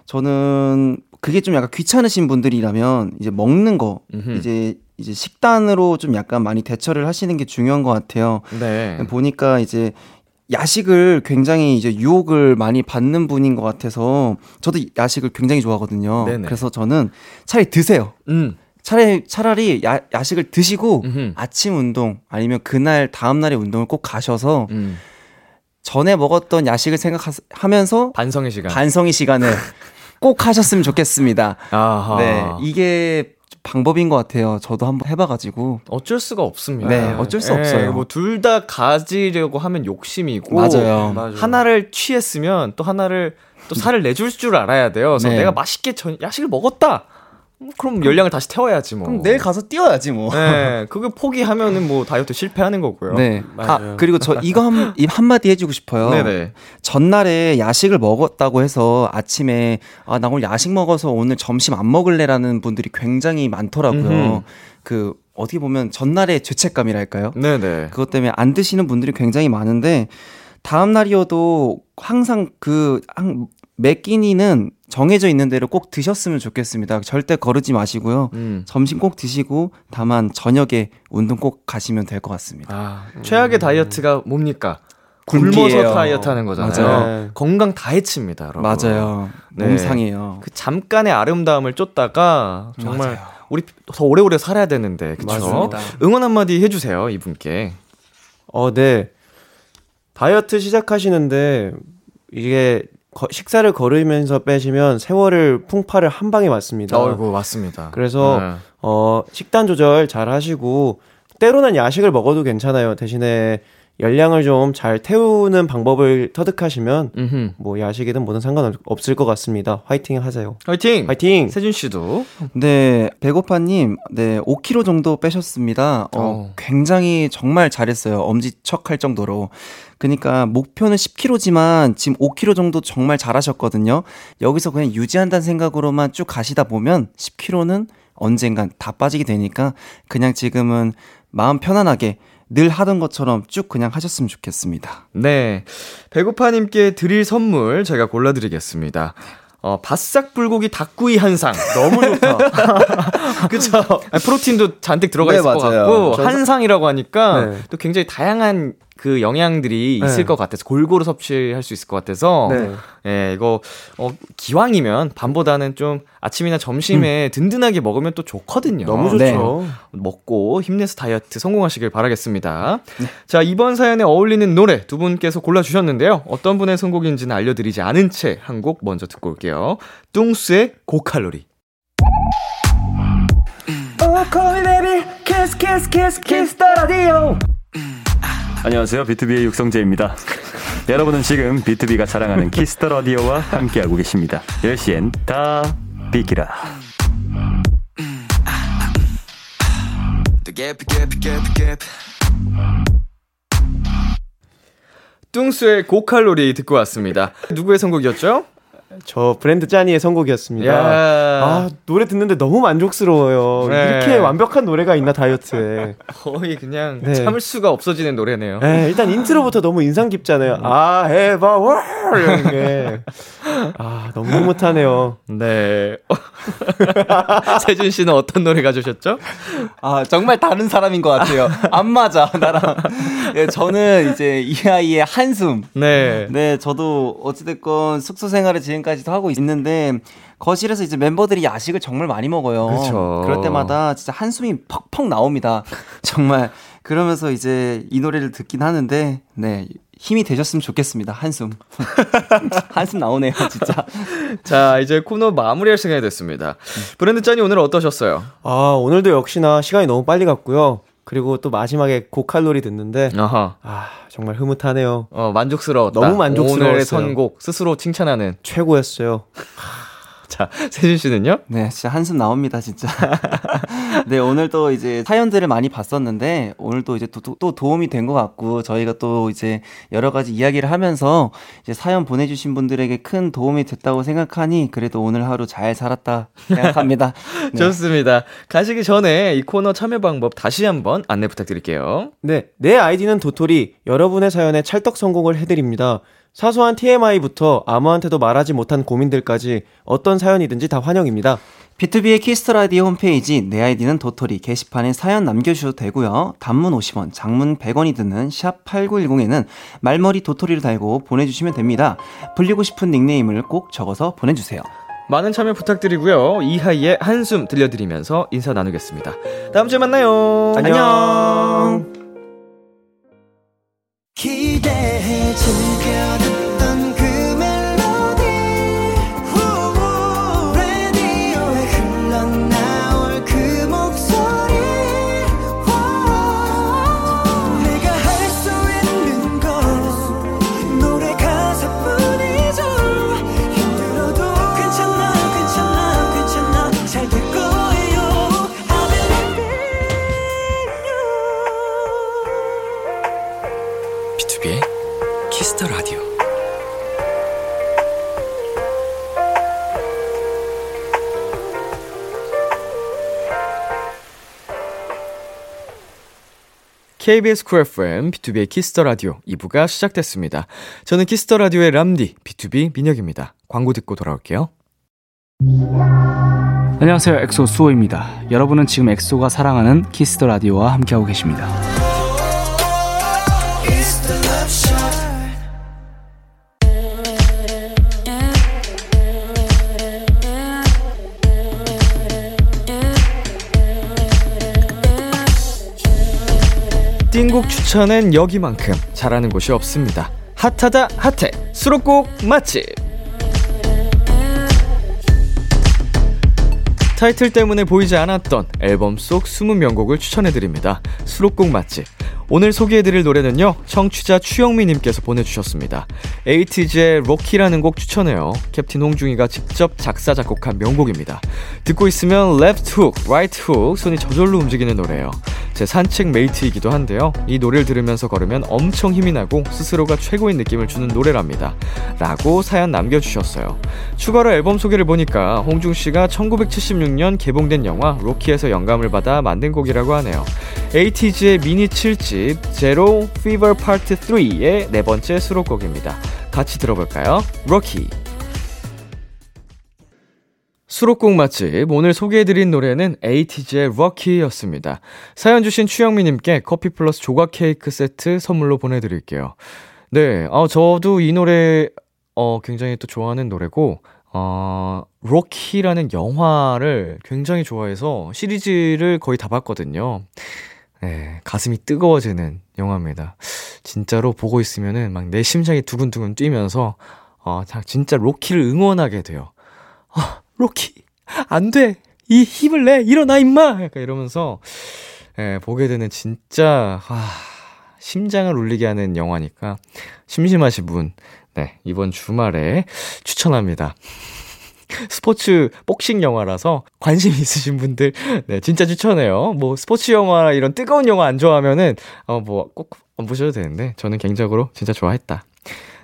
저는 그게 좀 약간 귀찮으신 분들이라면 이제 먹는 거 음흠. 이제 이제 식단으로 좀 약간 많이 대처를 하시는 게 중요한 것 같아요. 네. 보니까 이제 야식을 굉장히 이제 유혹을 많이 받는 분인 것 같아서 저도 야식을 굉장히 좋아하거든요. 네네. 그래서 저는 차라리 드세요. 음. 차라리 차라리 야, 야식을 드시고 음흠. 아침 운동 아니면 그날 다음 날의 운동을 꼭 가셔서 음. 전에 먹었던 야식을 생각하면서 반성의 시간. 반성의 시간을 꼭 하셨으면 좋겠습니다. 아하. 네, 이게 방법인 것 같아요. 저도 한번 해봐가지고. 어쩔 수가 없습니다. 네, 어쩔 수 없어요. 뭐 둘 다 가지려고 하면 욕심이고 맞아요. 맞아요. 하나를 취했으면 또 하나를 또 살을 내줄 줄 알아야 돼요. 그래서 네. 내가 맛있게 전, 야식을 먹었다. 음, 그럼 열량을 다시 태워야지 뭐. 그럼 내일 가서 뛰어야지 뭐. 네, 그거 포기하면은 뭐 다이어트 실패하는 거고요. 네. 맞아요. 아, 그리고 저 이거 한, 이 한마디 해주고 싶어요. 네네. 전날에 야식을 먹었다고 해서 아침에, 아, 나 오늘 야식 먹어서 오늘 점심 안 먹을래라는 분들이 굉장히 많더라고요. 음흠. 그, 어떻게 보면 전날의 죄책감이랄까요? 네네. 그것 때문에 안 드시는 분들이 굉장히 많은데, 다음 날이어도 항상 그, 한, 매 끼니는 정해져 있는 대로 꼭 드셨으면 좋겠습니다. 절대 거르지 마시고요. 음. 점심 꼭 드시고, 다만 저녁에 운동 꼭 가시면 될 것 같습니다. 아, 최악의 다이어트가 뭡니까? 굶기예요. 굶어서 다이어트 하는 거잖아요. 맞아요. 건강 다 해칩니다, 여러분. 맞아요. 네. 몸상이에요. 그 잠깐의 아름다움을 쫓다가 정말 맞아요. 우리 더 오래오래 살아야 되는데? 맞습니다. 응원 한마디 해 주세요 이분께 어, 네. 다이어트 시작하시는데 이게 거- 식사를 거르면서 빼시면 세월을 풍파를 한 방에 맞습니다. 어이구 맞습니다 그래서 네. 어, 식단 조절 잘 하시고 때로는 야식을 먹어도 괜찮아요. 대신에 열량을 좀 잘 태우는 방법을 터득하시면 음흠. 뭐 야식이든 뭐든 상관없을 것 같습니다. 화이팅 하세요. 화이팅 화이팅! 세준 씨도 네, 배고파님, 네, 5kg 정도 빼셨습니다. 어, 어. 굉장히 정말 잘했어요. 엄지척할 정도로. 그러니까 목표는 10kg지만 지금 5kg 정도 정말 잘하셨거든요. 여기서 그냥 유지한다는 생각으로만 쭉 가시다 보면 10kg는 언젠간 다 빠지게 되니까 그냥 지금은 마음 편안하게 늘 하던 것처럼 쭉 그냥 하셨으면 좋겠습니다. 네 배고파님께 드릴 선물 제가 골라드리겠습니다 어, 바싹 불고기 닭구이 한상 너무 좋다 그쵸 아니, 프로틴도 잔뜩 들어가 네, 있을 것 맞아요. 같고 저는- 한상이라고 하니까 네. 또 굉장히 다양한 그 영양들이 있을 네. 것 같아서 골고루 섭취할 수 있을 것 같아서 네. 예, 이거 어 기왕이면 밤보다는 좀 아침이나 점심에 든든하게 먹으면 또 좋거든요. 너무 좋죠. 네. 먹고 힘내서 다이어트 성공하시길 바라겠습니다. 자, 이번 사연에 어울리는 노래 두 분께서 골라 주셨는데요. 어떤 분의 선곡인지는 알려 드리지 않은 채 한 곡 먼저 듣고 올게요. 뚱스의 고칼로리. Oh, call me baby, kiss, kiss, kiss, kiss the radio. 안녕하세요. 비투비의 육성재입니다. 여러분은 지금 비투비가 자랑하는 키스 더 라디오와 함께하고 계십니다. 10시엔 다 비키라. 뚱스의 고칼로리 듣고 왔습니다. 누구의 선곡이었죠? 저 브랜드 짜니의 선곡이었습니다. 야. 아, 노래 듣는데 너무 만족스러워요. 네. 이렇게 완벽한 노래가 있나, 다이어트에. 거의 그냥 네. 참을 수가 없어지는 노래네요. 네, 일단 intro부터 너무 인상 깊잖아요. 아, 해봐, 월! 이런 게. 아, 너무 흐뭇하네요. 네. 세준 씨는 어떤 노래 가져오셨죠? 아, 정말 다른 사람인 것 같아요. 안 맞아, 나랑. 예, 저는 이제 이 아이의 한숨. 네. 네, 저도 어찌됐건 숙소 생활을 지금 까지도 하고 있는데, 거실에서 이제 멤버들이 야식을 정말 많이 먹어요. 그쵸. 그럴 때마다 진짜 한숨이 퍽퍽 나옵니다. 정말. 그러면서 이제 이 노래를 듣긴 하는데, 네. 힘이 되셨으면 좋겠습니다. 한숨. 한숨 나오네요, 진짜. 자, 이제 코너 마무리할 시간이 됐습니다. 브랜드 짠이 오늘 어떠셨어요? 아, 오늘도 역시나 시간이 너무 빨리 갔고요. 그리고 또 마지막에 고칼로리 듣는데, 아하. 아, 정말 흐뭇하네요. 어, 만족스러웠다. 너무 만족스러웠어요. 오늘의 선곡, 스스로 칭찬하는. 최고였어요. 자, 세준 씨는요? 네, 진짜 한숨 나옵니다, 진짜. 네, 오늘 또 이제 사연들을 많이 봤었는데, 오늘 또 이제 또, 또- 또 도움이 된 것 같고, 저희가 또 이제 여러 가지 이야기를 하면서 이제 사연 보내주신 분들에게 큰 도움이 됐다고 생각하니, 그래도 오늘 하루 잘 살았다 생각합니다. 네. 좋습니다. 가시기 전에 이 코너 참여 방법 다시 한번 안내 부탁드릴게요. 네, 내 아이디는 도토리. 여러분의 사연에 찰떡 선곡을 해드립니다. 사소한 TMI부터 아무한테도 말하지 못한 고민들까지 어떤 사연이든지 다 환영입니다. 비투비의 키스 더 라디오 홈페이지 내 아이디는 도토리 게시판에 사연 남겨주셔도 되고요. 단문 50원, 장문 100원이 드는 샵 8910에는 말머리 도토리를 달고 보내주시면 됩니다. 불리고 싶은 닉네임을 꼭 적어서 보내주세요. 많은 참여 부탁드리고요. 이하이의 한숨 들려드리면서 인사 나누겠습니다. 다음 주에 만나요. 안녕. 기대해 즐겨 KBS 쿨 FM, 비투비의 키스 더 라디오 2부가 시작됐습니다. 저는 키스 더 라디오의 람디, B2B 민혁입니다. 광고 듣고 돌아올게요. 안녕하세요. 엑소 수호입니다. 여러분은 지금 엑소가 사랑하는 키스 더 라디오와 함께하고 계십니다. 띵곡 추천엔 여기만큼 잘하는 곳이 없습니다. 핫하다 핫해 수록곡 맛집 타이틀 때문에 보이지 않았던 앨범 속 띵명곡을 추천해드립니다. 수록곡 맛집. 오늘 소개해드릴 노래는요, 청취자 추영미님께서 보내주셨습니다. 에이티즈의 로키라는 곡 추천해요. 캡틴 홍중이가 직접 작사, 작곡한 명곡입니다. 듣고 있으면 레프트 훅, 라이트 훅, 손이 저절로 움직이는 노래예요. 제 산책 mate이기도 한데요. 이 노래를 들으면서 걸으면 엄청 힘이 나고 스스로가 최고인 느낌을 주는 노래랍니다. 라고 사연 남겨주셨어요. 추가로 앨범 소개를 보니까 홍중씨가 1976년 개봉된 영화 로키에서 영감을 받아 만든 곡이라고 하네요. 에이티즈의 미니 7집 Zero Fever Part 3의 네 번째 수록곡입니다. 같이 들어볼까요? 로키 수록곡 맛집 오늘 소개해드린 노래는 에이티즈의 럭키였습니다. 사연 주신 추영미님께 커피 플러스 조각 케이크 세트 선물로 보내드릴게요. 네, 어, 저도 이 노래 어, 굉장히 또 좋아하는 노래고 어, 로키라는 영화를 굉장히 좋아해서 시리즈를 거의 다 봤거든요. 네, 가슴이 뜨거워지는 영화입니다. 진짜로 보고 있으면은 막 내 심장이 두근두근 뛰면서 어, 자, 진짜 로키를 응원하게 돼요. 아, 로키, 안 돼! 이 힘을 내! 일어나, 임마! 약간 이러면서, 예, 보게 되는 진짜, 아, 심장을 울리게 하는 영화니까 심심하신 분, 네, 이번 주말에 추천합니다. 스포츠 복싱 영화라서 관심 있으신 분들 네 진짜 추천해요. 뭐 스포츠 영화 이런 뜨거운 영화 안 좋아하면은 어 뭐 꼭 안 보셔도 되는데 저는 개인적으로 진짜 좋아했다.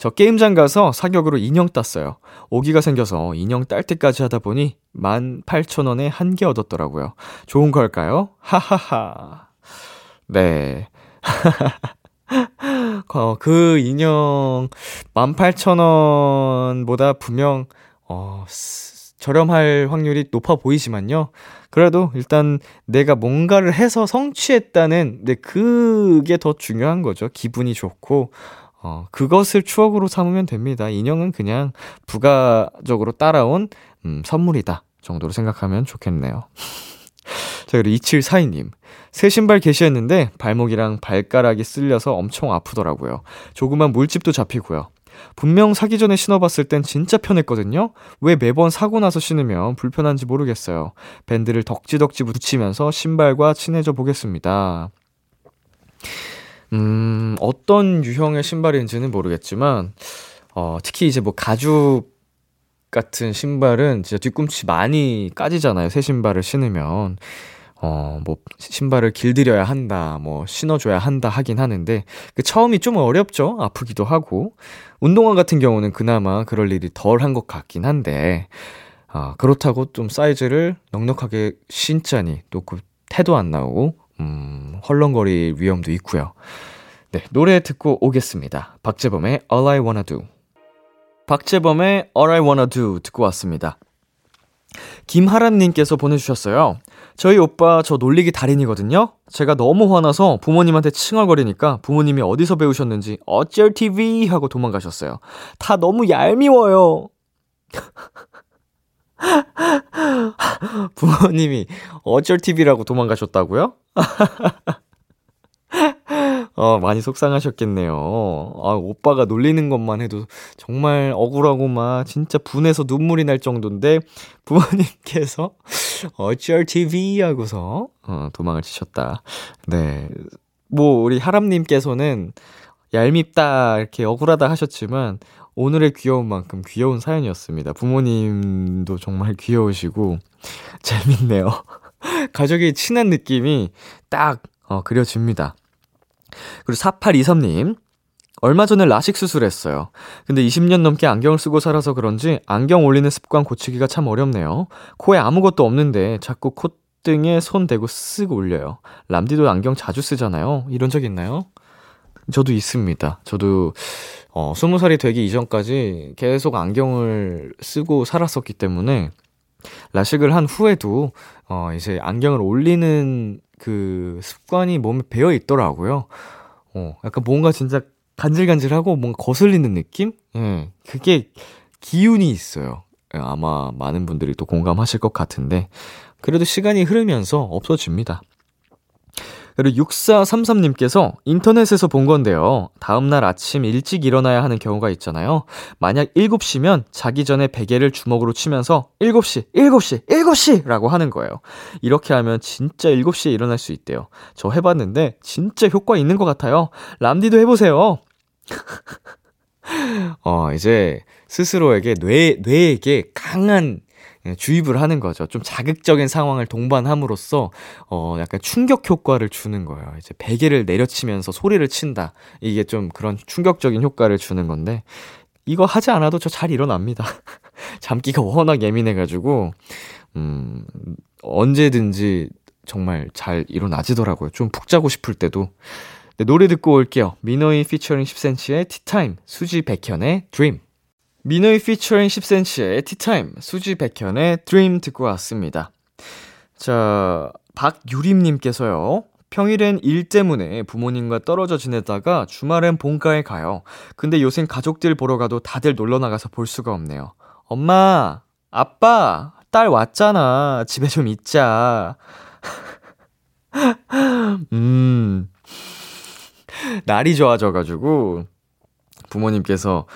저 게임장 가서 사격으로 인형 땄어요. 오기가 생겨서 인형 딸 때까지 하다 보니 18,000원에 한 개 얻었더라고요. 좋은 걸까요? 하하하. 네. 어, 그 인형 18,000원보다 분명, 어, 저렴할 확률이 높아 보이지만요. 그래도 일단 내가 뭔가를 해서 성취했다는, 네, 그게 더 중요한 거죠. 기분이 좋고, 어, 그것을 추억으로 삼으면 됩니다. 인형은 그냥 부가적으로 따라온, 음, 선물이다. 정도로 생각하면 좋겠네요. 자, 그리고 2742님. 새 신발 게시했는데 발목이랑 발가락이 쓸려서 엄청 아프더라고요. 조그만 물집도 잡히고요. 분명 사기 전에 신어봤을 땐 진짜 편했거든요? 왜 매번 사고 나서 신으면 불편한지 모르겠어요. 밴드를 덕지덕지 붙이면서 신발과 친해져 보겠습니다. 음, 어떤 유형의 신발인지는 모르겠지만, 어, 특히 이제 뭐 가죽 같은 신발은 진짜 뒤꿈치 많이 까지잖아요. 새 신발을 신으면. 어, 뭐, 신발을 길들여야 한다, 뭐, 신어줘야 한다 하긴 하는데, 그 처음이 좀 어렵죠? 아프기도 하고. 운동화 같은 경우는 그나마 그럴 일이 덜 한 것 같긴 한데, 아, 그렇다고 좀 사이즈를 넉넉하게 신자니, 또 그 태도 안 나오고, 음, 헐렁거릴 위험도 있고요. 네, 노래 듣고 오겠습니다. 박재범의 All I Wanna Do. 박재범의 All I Wanna Do 듣고 왔습니다. 김하란님께서 보내주셨어요. 저희 오빠 저 놀리기 달인이거든요? 제가 너무 화나서 부모님한테 칭얼거리니까 부모님이 어디서 배우셨는지 어쩔 TV 하고 도망가셨어요. 다 너무 얄미워요. 부모님이 어쩔 TV라고 도망가셨다고요? 어, 많이 속상하셨겠네요. 아, 오빠가 놀리는 것만 해도 정말 억울하고 막 진짜 분해서 눈물이 날 정도인데 부모님께서 어쩔 TV 하고서 어, 도망을 치셨다. 네. 뭐 우리 하람님께서는 얄밉다 이렇게 억울하다 하셨지만 오늘의 귀여운 만큼 귀여운 사연이었습니다. 부모님도 정말 귀여우시고 재밌네요. 가족이 친한 느낌이 딱 어, 그려집니다. 그리고 4823님. 얼마 전에 라식 수술했어요. 근데 20년 넘게 안경을 쓰고 살아서 그런지 안경 올리는 습관 고치기가 참 어렵네요. 코에 아무것도 없는데 자꾸 콧등에 손 대고 쓱 올려요. 람디도 안경 자주 쓰잖아요. 이런 적 있나요? 저도 있습니다. 저도 어 20살이 되기 이전까지 계속 안경을 쓰고 살았었기 때문에 라식을 한 후에도 어 이제 안경을 올리는 그 습관이 몸에 배어 있더라고요. 어, 약간 뭔가 진짜 간질간질하고 뭔가 거슬리는 느낌? 예, 그게 기운이 있어요. 예, 아마 많은 분들이 또 공감하실 것 같은데, 그래도 시간이 흐르면서 없어집니다. 그리고 6433님께서 인터넷에서 본 건데요. 다음날 아침 일찍 일어나야 하는 경우가 있잖아요. 만약 7시면 자기 전에 베개를 주먹으로 치면서 7시, 7시, 7시! 라고 하는 거예요. 이렇게 하면 진짜 7시에 일어날 수 있대요. 저 해봤는데 진짜 효과 있는 것 같아요. 람디도 해보세요. 어, 이제 스스로에게 뇌, 뇌에게 강한 예, 주입을 하는 거죠. 좀 자극적인 상황을 동반함으로써 어 약간 충격 효과를 주는 거예요. 이제 베개를 내려치면서 소리를 친다. 이게 좀 그런 충격적인 효과를 주는 건데 이거 하지 않아도 저 잘 일어납니다. 잠기가 워낙 예민해 가지고 음 언제든지 정말 잘 일어나지더라고요. 좀 푹 자고 싶을 때도. 네, 노래 듣고 올게요. 미노이 피처링 10cm의 티타임, 수지 백현의 드림. 미노이 피처링 10cm의 티타임, 수지 백현의 드림 듣고 왔습니다. 자, 박유림님께서요. 평일엔 일 때문에 부모님과 떨어져 지내다가 주말엔 본가에 가요. 근데 요새 가족들 보러 가도 다들 놀러 나가서 볼 수가 없네요. 엄마, 아빠, 딸 왔잖아. 집에 좀 있자. 음, 날이 좋아져가지고, 부모님께서,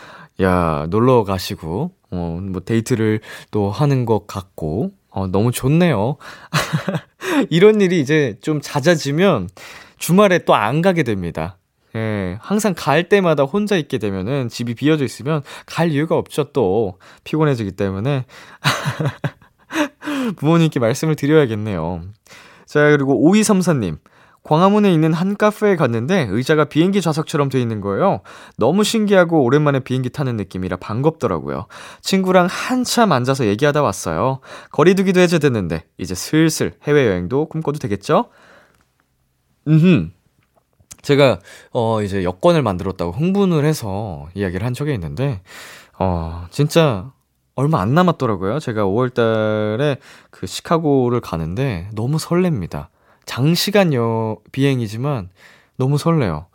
야, 놀러 가시고, 어, 뭐, 데이트를 또 하는 것 같고, 어, 너무 좋네요. 이런 일이 이제 좀 잦아지면 주말에 또 안 가게 됩니다. 예, 항상 갈 때마다 혼자 있게 되면은 집이 비어져 있으면 갈 이유가 없죠, 또. 피곤해지기 때문에. 부모님께 말씀을 드려야겠네요. 자, 그리고 5234님. 광화문에 있는 한 카페에 갔는데 의자가 비행기 좌석처럼 돼 있는 거예요. 너무 신기하고 오랜만에 비행기 타는 느낌이라 반갑더라고요. 친구랑 한참 앉아서 얘기하다 왔어요. 거리두기도 해제됐는데 이제 슬슬 해외여행도 꿈꿔도 되겠죠? 음흠. 제가 어 이제 여권을 만들었다고 흥분을 해서 이야기를 한 적이 있는데 어 진짜 얼마 안 남았더라고요. 제가 5월 달에 그 시카고를 가는데 너무 설렙니다. 장시간 여 비행이지만 너무 설레요.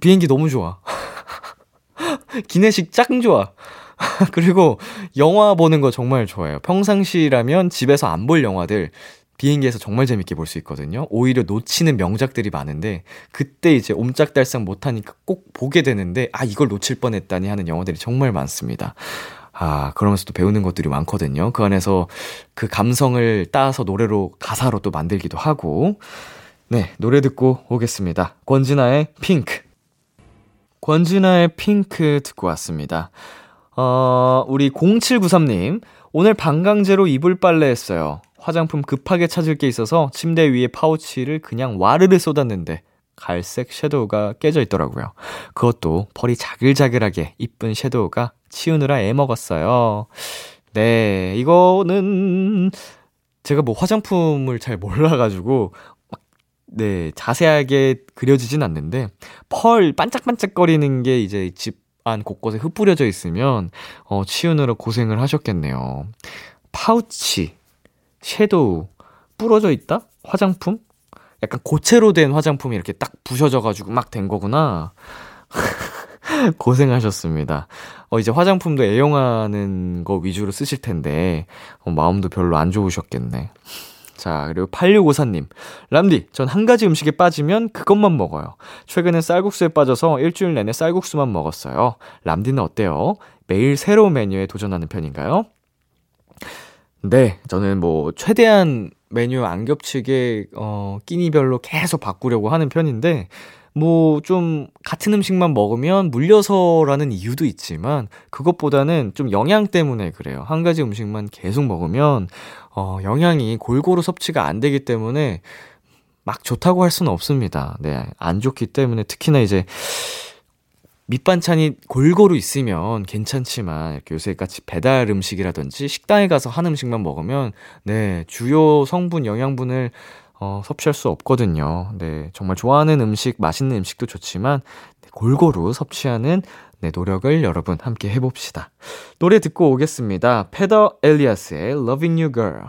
비행기 너무 좋아. 기내식 짱 좋아. 그리고 영화 보는 거 정말 좋아해요. 평상시라면 집에서 안 볼 영화들 비행기에서 정말 재밌게 볼 수 있거든요. 오히려 놓치는 명작들이 많은데 그때 이제 옴짝달싹 못하니까 꼭 보게 되는데 아 이걸 놓칠 뻔했다니 하는 영화들이 정말 많습니다. 아 그러면서 또 배우는 것들이 많거든요. 그 안에서 그 감성을 따서 노래로 가사로 또 만들기도 하고 네 노래 듣고 오겠습니다. 권진아의 핑크 권진아의 핑크 듣고 왔습니다. 어, 우리 0793님, 오늘 방광제로 이불 빨래 했어요. 화장품 급하게 찾을 게 있어서 침대 위에 파우치를 그냥 와르르 쏟았는데 갈색 섀도우가 깨져 있더라고요. 그것도 펄이 자글자글하게 이쁜 섀도우가 치우느라 애 먹었어요. 네, 이거는 제가 뭐 화장품을 잘 몰라가지고 막, 네, 자세하게 그려지진 않는데 펄 반짝반짝거리는 게 이제 집 안 곳곳에 흩뿌려져 있으면 어, 치우느라 고생을 하셨겠네요. 파우치, 섀도우, 부러져 있다? 화장품? 약간 고체로 된 화장품이 이렇게 딱 부셔져가지고 막 된 거구나. 고생하셨습니다. 어, 이제 화장품도 애용하는 거 위주로 쓰실 텐데, 어, 마음도 별로 안 좋으셨겠네. 자, 그리고 8654님. 람디, 전 한 가지 음식에 빠지면 그것만 먹어요. 최근엔 쌀국수에 빠져서 일주일 내내 쌀국수만 먹었어요. 람디는 어때요? 매일 새로운 메뉴에 도전하는 편인가요? 네, 저는 뭐, 최대한 메뉴 안 겹치게, 어, 끼니별로 계속 바꾸려고 하는 편인데, 뭐, 좀, 같은 음식만 먹으면 물려서라는 이유도 있지만, 그것보다는 좀 영양 때문에 그래요. 한 가지 음식만 계속 먹으면, 어, 영양이 골고루 섭취가 안 되기 때문에, 막 좋다고 할 수는 없습니다. 네, 안 좋기 때문에 특히나 이제, 밑반찬이 골고루 있으면 괜찮지만 이렇게 요새 같이 배달 음식이라든지 식당에 가서 한 음식만 먹으면 네 주요 성분 영양분을 어, 섭취할 수 없거든요. 네 정말 좋아하는 음식 맛있는 음식도 좋지만 네, 골고루 섭취하는 네 노력을 여러분 함께 해봅시다. 노래 듣고 오겠습니다. 페더 엘리아스의 Loving You Girl.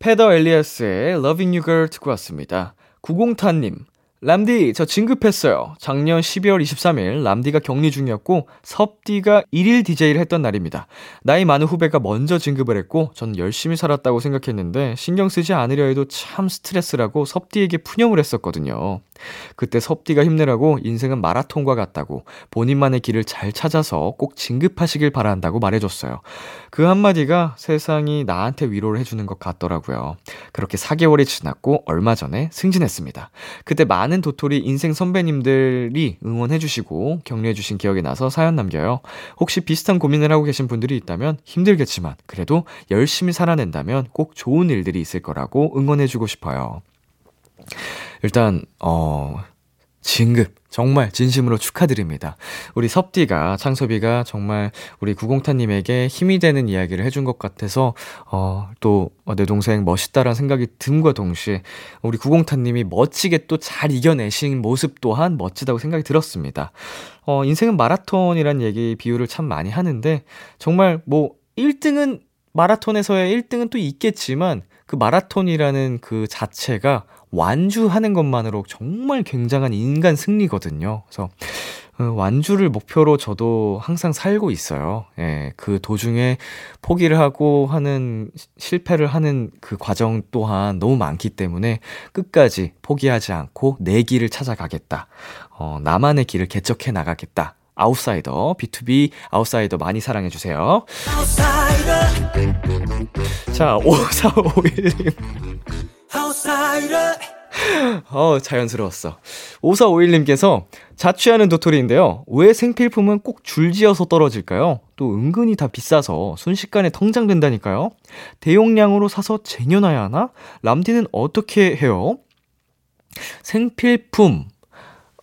페더 엘리아스의 Loving You Girl 듣고 왔습니다. 구공타님 람디, 저 진급했어요. 작년 12월 23일 람디가 격리 중이었고 섭디가 1일 DJ를 했던 날입니다. 나이 많은 후배가 먼저 진급을 했고 전 열심히 살았다고 생각했는데 신경 쓰지 않으려 해도 참 스트레스라고 섭디에게 푸념을 했었거든요. 그때 섭디가 힘내라고 인생은 마라톤과 같다고 본인만의 길을 잘 찾아서 꼭 진급하시길 바란다고 말해줬어요. 그 한마디가 세상이 나한테 위로를 해주는 것 같더라고요. 그렇게 4개월이 지났고 얼마 전에 승진했습니다. 그때 많은 도토리 인생 선배님들이 응원해주시고 격려해주신 기억이 나서 사연 남겨요. 혹시 비슷한 고민을 하고 계신 분들이 있다면 힘들겠지만 그래도 열심히 살아낸다면 꼭 좋은 일들이 있을 거라고 응원해주고 싶어요. 일단, 어, 진급. 정말 진심으로 축하드립니다. 우리 섭디가, 창섭이가 정말 우리 구공타님에게 힘이 되는 이야기를 해준 것 같아서, 어, 또, 내 동생 멋있다라는 생각이 든과 동시에, 우리 구공타님이 멋지게 또 잘 이겨내신 모습 또한 멋지다고 생각이 들었습니다. 어, 인생은 마라톤이란 얘기, 비유를 참 많이 하는데, 정말 뭐, 1등은, 마라톤에서의 1등은 또 있겠지만, 그 마라톤이라는 그 자체가 완주하는 것만으로 정말 굉장한 인간 승리거든요. 그래서 어, 완주를 목표로 저도 항상 살고 있어요. 예, 그 도중에 포기를 하고 하는, 실패를 하는 그 과정 또한 너무 많기 때문에 끝까지 포기하지 않고 내 길을 찾아가겠다. 어, 나만의 길을 개척해 나가겠다. 아웃사이더, B2B 아웃사이더 많이 사랑해주세요. 자, 5451님. 어, 자연스러웠어. 5451님께서 자취하는 도토리인데요. 왜 생필품은 꼭 줄지어서 떨어질까요? 또 은근히 다 비싸서 순식간에 텅장된다니까요. 대용량으로 사서 쟁여놔야 하나? 람디는 어떻게 해요? 생필품.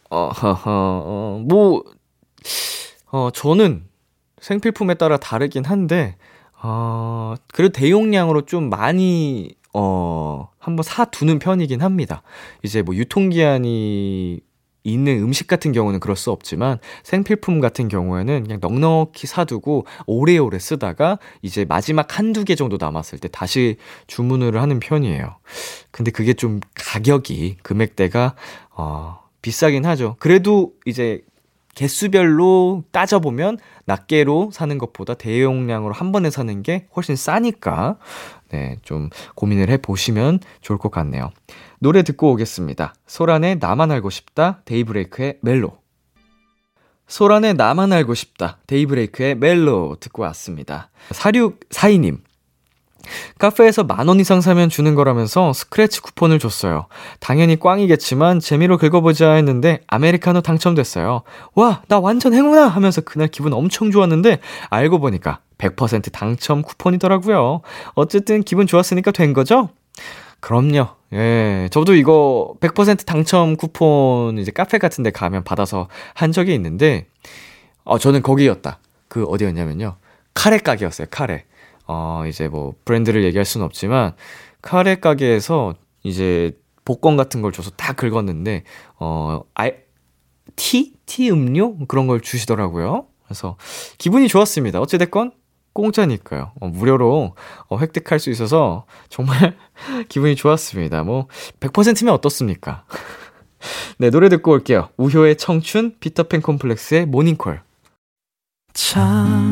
어, 어, 뭐, 어, 저는 생필품에 따라 다르긴 한데, 어, 그래도 대용량으로 좀 많이, 어, 한번 사두는 편이긴 합니다. 이제 뭐 유통기한이 있는 음식 같은 경우는 그럴 수 없지만 생필품 같은 경우에는 그냥 넉넉히 사두고 오래오래 쓰다가 이제 마지막 한두 개 정도 남았을 때 다시 주문을 하는 편이에요. 근데 그게 좀 가격이 금액대가 어 비싸긴 하죠. 그래도 이제 개수별로 따져보면 낱개로 사는 것보다 대용량으로 한 번에 사는 게 훨씬 싸니까, 네, 좀 고민을 해 보시면 좋을 것 같네요. 노래 듣고 오겠습니다. 소란의 나만 알고 싶다, 데이브레이크의 멜로. 소란의 나만 알고 싶다, 데이브레이크의 멜로 듣고 왔습니다. 4642님. 카페에서 만 원 이상 사면 주는 거라면서 스크래치 쿠폰을 줬어요. 당연히 꽝이겠지만 재미로 긁어보자 했는데 아메리카노 당첨됐어요. 와, 나 완전 행운아! 하면서 그날 기분 엄청 좋았는데 알고 보니까 100% 당첨 쿠폰이더라고요. 어쨌든 기분 좋았으니까 된 거죠? 그럼요. 예, 저도 이거 100% 당첨 쿠폰 이제 카페 같은 데 가면 받아서 한 적이 있는데, 어, 저는 거기였다. 그 어디였냐면요. 카레 가게였어요, 카레. 어, 이제 뭐 브랜드를 얘기할 수는 없지만 카레 가게에서 이제 복권 같은 걸 줘서 다 긁었는데 어, 아 티? 티 음료? 그런 걸 주시더라고요. 그래서 기분이 좋았습니다. 어찌됐건 공짜니까요. 어, 무료로 어, 획득할 수 있어서 정말 기분이 좋았습니다. 뭐 100%면 어떻습니까? 네, 노래 듣고 올게요. 우효의 청춘, 피터팬 콤플렉스의 모닝콜. 참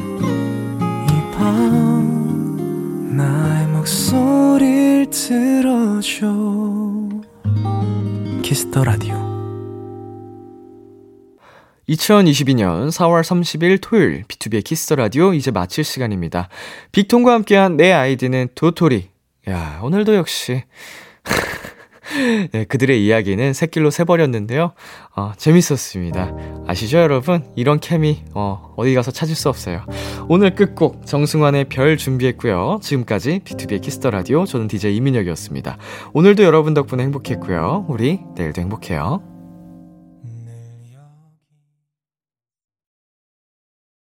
나의 목소리를 들어줘 키스 더 라디오 2022년 4월 30일 토요일 비투비의 키스 더 라디오 이제 마칠 시간입니다. 빅톤과 함께한 내 아이디는 도토리. 야, 오늘도 역시 네, 그들의 이야기는 샛길로 새버렸는데요. 어, 재밌었습니다. 아시죠, 여러분? 이런 케미, 어, 어디 가서 찾을 수 없어요. 오늘 끝곡, 정승환의 별 준비했고요. 지금까지 비투비의 키스 더 라디오, 저는 DJ 이민혁이었습니다. 오늘도 여러분 덕분에 행복했고요. 우리 내일도 행복해요.